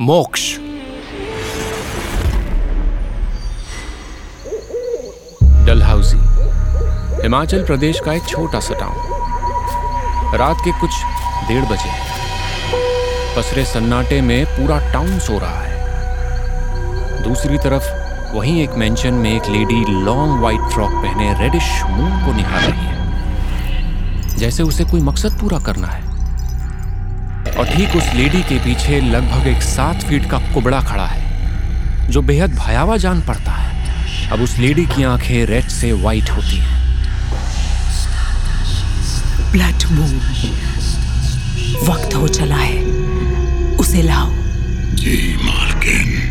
मोक्ष। डलहाउसी हिमाचल प्रदेश का एक छोटा सा टाउन रात के कुछ डेढ़ बजे, पसरे सन्नाटे में पूरा टाउन सो रहा है। दूसरी तरफ़, वहीं एक मेंशन में एक लेडी लॉन्ग वाइट फ्रॉक पहने रेडिश मून को निहार रही है। जैसे उसे कोई मकसद पूरा करना है। और ठीक उस लेडी के पीछे लगभग एक सात फीट का कुबड़ा खड़ा है जो बेहद भयावह जान पड़ता है। अब उस लेडी की आँखें रेड से वाइट होती हैं। ब्लड मून वक्त हो चला है उसे लाओ। जी मालकिन।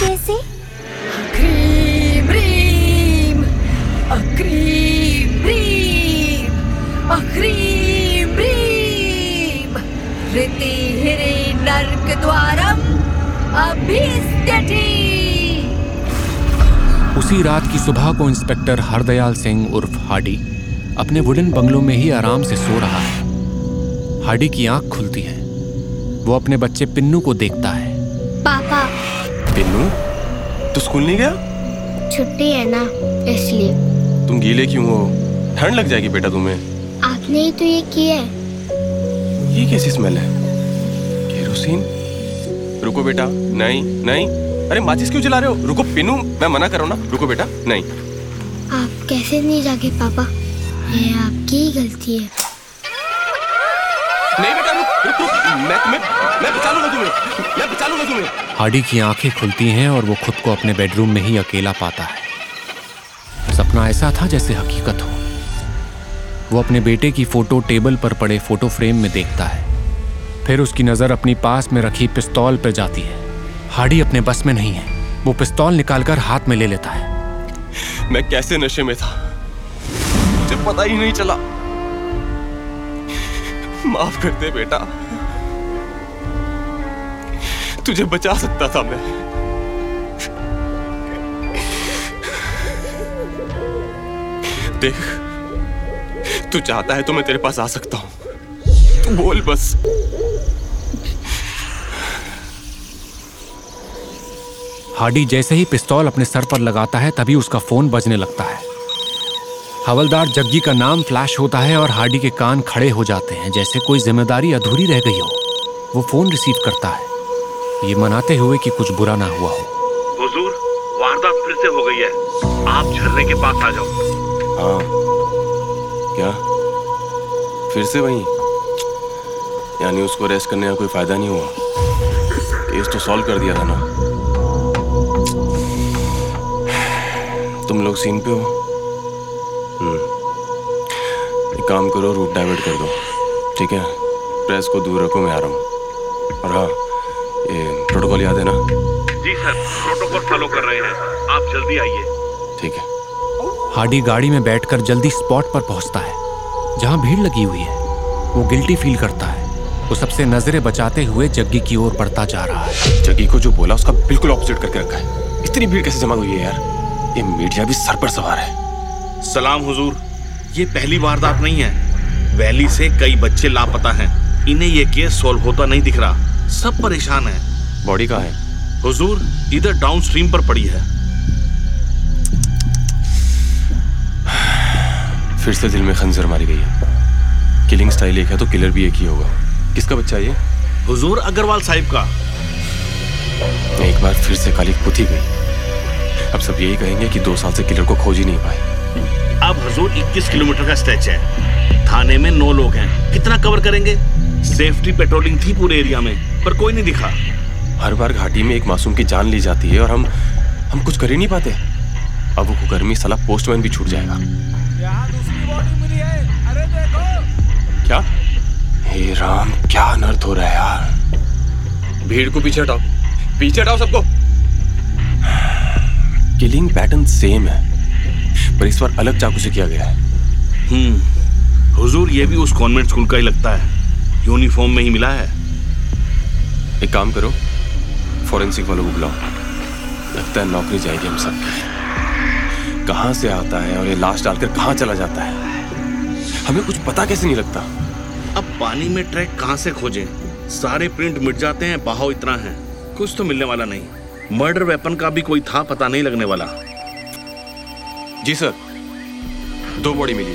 कैसे? क्रीम रीम अक्रीम रीम अक्रीम रीम ऋति हिरे नर्क द्वारम अभिस्त्यति उसी रात की सुबह को इंस्पेक्टर हरदयाल सिंह उर्फ़ हाडी अपने वुडन बंगलों में ही आराम से सो रहा है। हाडी की आँख खुलती है। वो अपने बच्चे पिन्नू को देखता है। पिन्नू तू स्कूल नहीं गया? छुट्टी है ना इसलिए। तुम गीले क्यों हो? ठंड लग जाएगी बेटा तुम्हें। आपने ही तो ये किया है। ये कैसी स्मेल है? केरोसिन? रुको बेटा नहीं नहीं। अरे माचिस क्यों जला रहे हो? रुको पिन्नू मैं मना कर रहा हूँ ना। रुको बेटा नहीं। आप कैसे नहीं जागे पापा? ये आपकी ही गलती है। नहीं बेटा रुक रुक रुक। मैं तुम्हें मैं बचा लूँगा तुम्हें। मैं हाडी की आँखें खुलती हैं और वो खुद को अपने बेडरूम में ही अकेला पाता है। सपना ऐसा था जैसे हकीकत हो। वो अपने बेटे की फ़ोटो टेबल पर पड़े फ़ोटो फ्रेम में देखता है। फिर उसकी नज़र अपनी पास में रखी पिस्तौल पर जाती है। हाडी अपने बस में नहीं है। वो पिस्तौल निकालकर हाथ में ले लेता है। मैं कैसे नशे में था? मुझे पता ही नहीं चला। माफ़ कर दे बेटा। तुझे बचा सकता था मैं। देख, तू चाहता है तो मैं तेरे पास आ सकता हूँ। तू बोल बस। हाडी जैसे ही पिस्तौल अपने सर पर लगाता है, तभी उसका फ़ोन बजने लगता है। हवलदार जग्गी का नाम फ्लैश होता है और हाडी के कान खड़े हो जाते हैं, जैसे कोई ज़िम्मेदारी अधूरी रह गई हो। वो फ़ोन रिसीव करता है। ये मनाते हुए कि कुछ बुरा ना हुआ हो। हुजूर वारदात फिर से हो गई है। आप झरने के पास आ जाओ। हाँ। क्या? फिर से वही? यानी उसको रेस्ट करने का कोई फ़ायदा नहीं हुआ? केस तो सॉल्व कर दिया था ना। तुम लोग सीन पे हो। हम्म। एक काम करो रूट डाइवर्ट कर दो। ठीक है? प्रेस को दूर रखो मैं आ रहा हूँ। और हाँ ये प्रोटोकॉल याद है ना? जी सर प्रोटोकॉल फॉलो कर रहे हैं। आप जल्दी आइए। ठीक है। हाडी गाड़ी में बैठकर जल्दी स्पॉट पर पहुँचता है। जहाँ भीड़ लगी हुई है वो गिल्टी फील करता है। वो सबसे नज़रें बचाते हुए जग्गी की ओर बढ़ता जा रहा है। जगी को जो बोला उसका बिल्कुल ऑपोजिट करके रखा है। इतनी भीड़ कैसे जमा हुई है यार? ये मीडिया भी सर पर सवार है। सलाम हुजूर। ये पहली वारदात नहीं है। वैली से कई बच्चे लापता हैं। इन्हें ये केस सॉल्व होता नहीं दिख रहा। सब परेशान है। बॉडी कहाँ है? हुजूर इधर डाउन स्ट्रीम पर पड़ी है। फिर से दिल में खंजर मारी गई है। किलिंग स्टाइल एक है तो किलर भी एक ही होगा। किसका बच्चा ये? हुजूर अग्रवाल साहिब का। एक बार फिर से काली पुती गई। अब सब यही कहेंगे कि दो साल से किलर को खोज ही नहीं पाए। अब हुजूर 21 किलोमीटर का स्ट्रेच है। थाने में नौ लोग हैं। कितना कवर करेंगे? सेफ्टी पेट्रोलिंग थी पूरे एरिया में पर कोई नहीं दिखा। हर बार घाटी में एक मासूम की जान ली जाती है और हम हम कुछ कर ही नहीं पाते। अब वो गर्मी साला पोस्टमैन भी छूट जाएगा। क्या? हे राम क्या अनर्थ हो रहा है यार? भीड़ को पीछे हटाओ। पीछे हटाओ सबको। किलिंग पैटर्न सेम है पर इस बार अलग चाकू से किया गया है। हम्म हुजूर ये भी उस कॉन्वेंट स्कूल का ही लगता है। यूनिफॉर्म में ही मिला है। एक काम करो फॉरेंसिक वालों को बुलाओ। लगता है नौकरी जाएगी हम सबकी कहाँ से आता है और ये लाश डालकर कहाँ चला जाता है? हमें कुछ पता कैसे नहीं लगता? अब पानी में ट्रैक कहाँ से खोजें? सारे प्रिंट मिट जाते हैं बहाव इतना है। कुछ तो मिलने वाला नहीं। मर्डर वेपन का भी कोई था पता नहीं लगने वाला। जी सर दो बॉडी मिली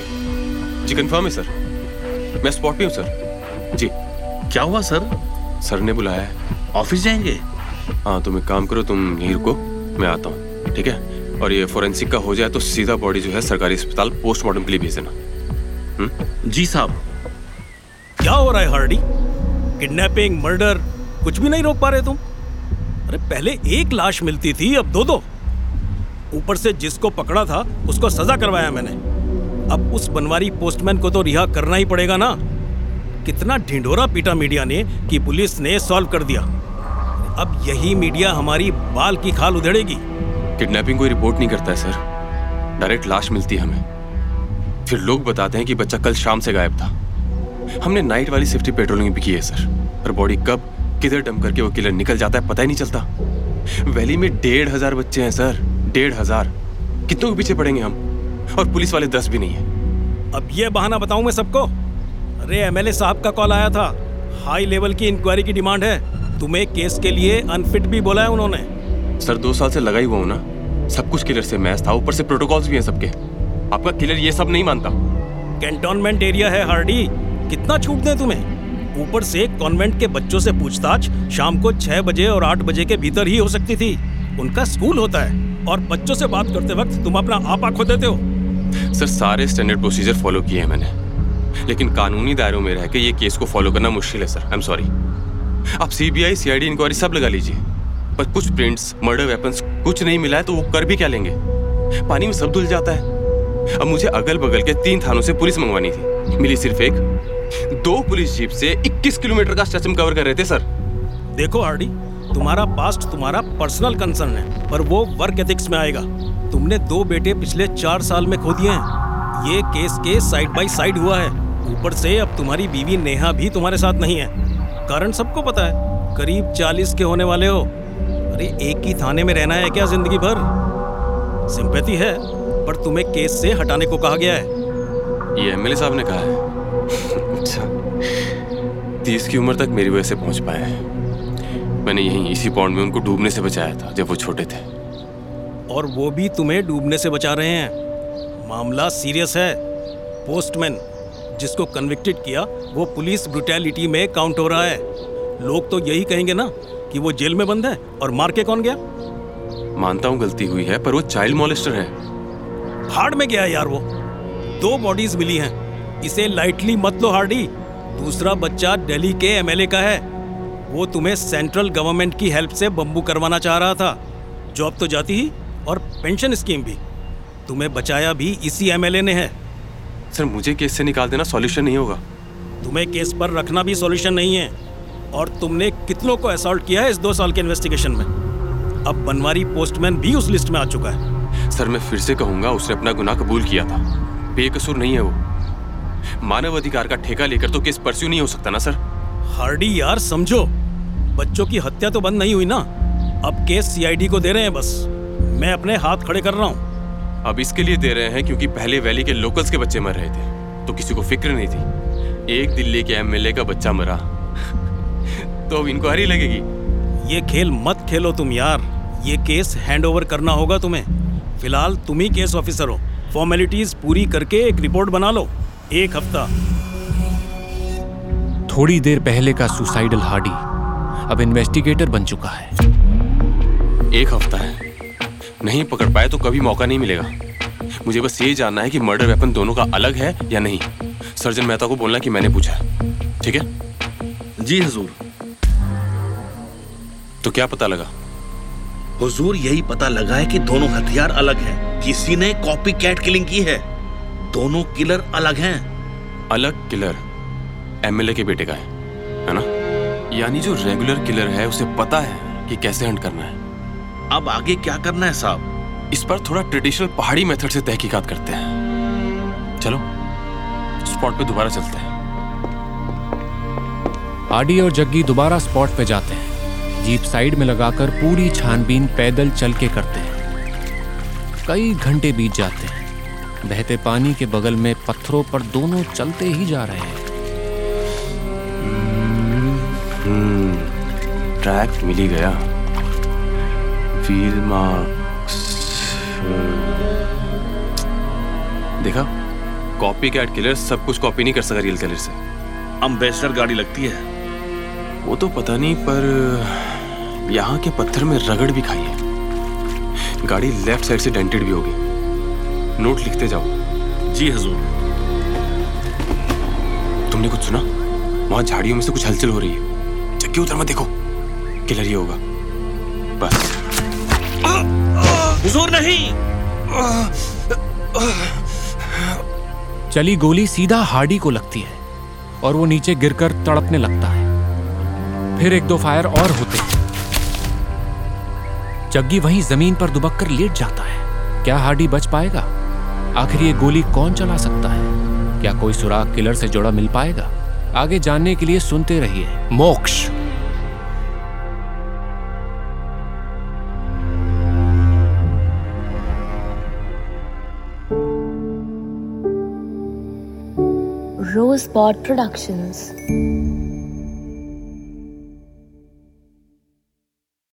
जी कंफर्म है सर। मैं स्पॉट पे हूँ सर। जी। क्या हुआ सर? सर ने बुलाया है। ऑफ़िस जाएँगे? हाँ तुम एक काम करो तुम यहीं रुको मैं आता हूँ ठीक है? और ये फोरेंसिक का हो जाए तो सीधा बॉडी जो है सरकारी अस्पताल पोस्टमार्टम के लिए भेज देना। जी साहब। क्या हो रहा है हार्डी? किडनैपिंग मर्डर कुछ भी नहीं रोक पा रहे तुम? अरे पहले एक लाश मिलती थी अब दो दो। ऊपर से जिसको पकड़ा था उसको सजा करवाया मैंने। अब उस बनवारी पोस्टमैन को तो रिहा करना ही पड़ेगा ना। कितना ढिंढोरा पीटा मीडिया ने कि पुलिस ने सॉल्व कर दिया। अब यही मीडिया हमारी बाल की खाल उधेड़ेगी। किडनैपिंग कोई रिपोर्ट नहीं करता है सर। डायरेक्ट लाश मिलती है हमें। फिर लोग बताते हैं कि बच्चा कल शाम से गायब था। हमने नाइट वाली सेफ्टी पेट्रोलिंग भी की है सर। पर बॉडी कब किधर डम करके वो किलर निकल जाता है पता ही नहीं चलता। वैली में डेढ़ हज़ार बच्चे हैं सर। डेढ़ हज़ार। कितनों के पीछे पड़ेंगे हम? और पुलिस वाले दस भी नहीं है। अब ये बहाना बताऊँ मैं सबको? अरे एमएलए साहब का कॉल आया था। हाई लेवल की इंक्वायरी की डिमांड है। तुम्हें केस के लिए अनफिट भी बोला है उन्होंने। सर दो साल से लगा ही हुआ हूँ ना। सब कुछ किलर से मैच था। ऊपर से प्रोटोकॉल्स भी हैं सबके। आपका किलर ये सब नहीं मानता। कैंटोनमेंट एरिया है हार्डी कितना छूट दें तुम्हें? ऊपर से कॉन्वेंट के बच्चों से पूछताछ शाम को छह बजे और आठ बजे के भीतर ही हो सकती थी। उनका स्कूल होता है। और बच्चों से बात करते वक्त तुम अपना आपा खो देते हो। सर सारे स्टैंडर्ड प्रोसीजर फॉलो किए हैं मैंने। लेकिन कानूनी दायरों में रह के ये केस को फॉलो करना मुश्किल है सर आई एम सॉरी आप सीबीआई सीआईडी इंक्वायरी सब लगा लीजिए। पर कुछ प्रिंट्स मर्डर वेपन्स कुछ नहीं मिला है तो वो कर भी क्या लेंगे? पानी में सब धुल जाता है। अब मुझे अगल बगल के तीन थानों से पुलिस मंगवानी थी। मिली सिर्फ़ एक। दो पुलिस जीप से 21 किलोमीटर का स्ट्रेच कवर कर रहे थे सर देखो हार्डी तुम्हारा पास्ट तुम्हारा पर्सनल कंसर्न है, पर वो वर्क एथिक्स में आएगा। तुमने दो बेटे पिछले चार साल में खो दिए हैं। ये केस के साइड बाय साइड हुआ है। ऊपर से अब तुम्हारी बीवी नेहा भी तुम्हारे साथ नहीं है। कारण सबको पता है। करीब चालीस के होने वाले हो। अरे एक ही थाने में रहना है क्या ज़िंदगी भर? सिंपैथी है पर तुम्हें केस से हटाने को कहा गया है। ये एमएलए साहब ने कहा है। अच्छा तीस की उम्र तक मेरी वजह से पहुँच पाए हैं। मैंने यहीं इसी पॉन्ड में उनको डूबने से बचाया था जब वो छोटे थे। और वो भी तुम्हें डूबने से बचा रहे हैं। मामला सीरियस है। पोस्टमैन जिसको कन्विक्टेड किया वो पुलिस ब्रुटैलिटी में काउंट हो रहा है। लोग तो यही कहेंगे ना कि वो जेल में बंद है और मार के कौन गया? मानता हूँ गलती हुई है पर वो चाइल्ड मॉलेस्टर है। हार्ड में गया यार वो। दो बॉडीज मिली हैं। इसे लाइटली मत लो हार्डी। दूसरा बच्चा दिल्ली के एमएलए का है। वो तुम्हें सेंट्रल गवर्नमेंट की हेल्प से बम्बू करवाना चाह रहा था। जॉब तो जाती ही और पेंशन स्कीम भी। तुम्हें बचाया भी इसी एमएलए ने है। सर मुझे केस से निकाल देना सॉल्यूशन नहीं होगा। तुम्हें केस पर रखना भी सॉल्यूशन नहीं है और तुमने कितनों को असॉल्ट किया है इस दो साल के इन्वेस्टिगेशन में? अब बनवारी पोस्टमैन भी उस लिस्ट में आ चुका है। सर मैं फिर से कहूँगा उसने अपना गुनाह कबूल किया था। बेकसूर नहीं है वो। मानव अधिकार का ठेका लेकर तो केस परस्यू नहीं हो सकता ना सर? हार्डी यार समझो। बच्चों की हत्या तो बंद नहीं हुई ना? अब केस सीआईडी को दे रहे हैं बस। मैं अपने हाथ खड़े कर रहा हूँ। अब इसके लिए दे रहे हैं क्योंकि पहले वैली के लोकल्स के बच्चे मर रहे थे। तो किसी को फ़िक्र नहीं थी। एक दिल्ली के एमएलए का बच्चा मरा। तो अब इंक्वायरी लगेगी। ये खेल मत खेलो तुम यार। ये केस हैंडओवर करना होगा तुम्हें। फ़िलहाल तुम ही केस ऑफिसर हो। फॉर्मेलिटीज पूरी करके एक रिपोर्ट बना लो। एक हफ़्ता। थोड़ी देर पहले का सुसाइडल हार्डी अब इन्वेस्टिगेटर बन चुका है। एक हफ़्ता है। नहीं पकड़ पाए तो कभी मौका नहीं मिलेगा। मुझे बस ये जानना है कि मर्डर वेपन दोनों का अलग है या नहीं। सर्जन मेहता को बोलना कि मैंने पूछा ठीक है? जी हजूर। तो क्या पता लगा? हुजूर यही पता लगा है कि दोनों हथियार अलग हैं। किसी ने कॉपी कैट किलिंग की है। दोनों किलर अलग हैं। अलग किलर एमएलए के बेटे का है है ना? यानी जो रेगुलर किलर है उसे पता है कि कैसे हंट करना है। अब आगे क्या करना है साहब? इस पर थोड़ा ट्रेडिशनल पहाड़ी मेथड से तहकीकात करते हैं। चलो स्पॉट पे दोबारा चलते हैं। हार्डी और जग्गी दोबारा स्पॉट पे जाते हैं। जीप साइड में लगाकर पूरी छानबीन पैदल चल के करते हैं। कई घंटे बीत जाते हैं। बहते पानी के बगल में पत्थरों पर दोनों चलते ही जा रहे हैं। हम्म ट्रैक मिल ही गया। मार्क्स देखा? कॉपी कैट किलर सब कुछ कॉपी नहीं कर सका रियल किलर से। अम्बेसडर गाड़ी लगती है। वो तो पता नहीं पर यहाँ के पत्थर में रगड़ भी खाई है। गाड़ी लेफ़्ट साइड से डेंटेड भी होगी। नोट लिखते जाओ। जी हजूर। तुमने कुछ सुना? वहाँ झाड़ियों में से कुछ हलचल हो रही है। चक्की उतर मत देखो। किलर ही होगा। नहीं। चली गोली सीधा हार्डी को लगती है और वो नीचे गिरकर तड़पने लगता है। फिर एक दो फायर और होते हैं। जग्गी वहीं ज़मीन पर दुबक कर लेट जाता है। क्या हार्डी बच पाएगा? आखिर ये गोली कौन चला सकता है? क्या कोई सुराग किलर से जोड़ा मिल पाएगा? आगे जानने के लिए सुनते रहिए। मोक्ष। Rosebud Productions.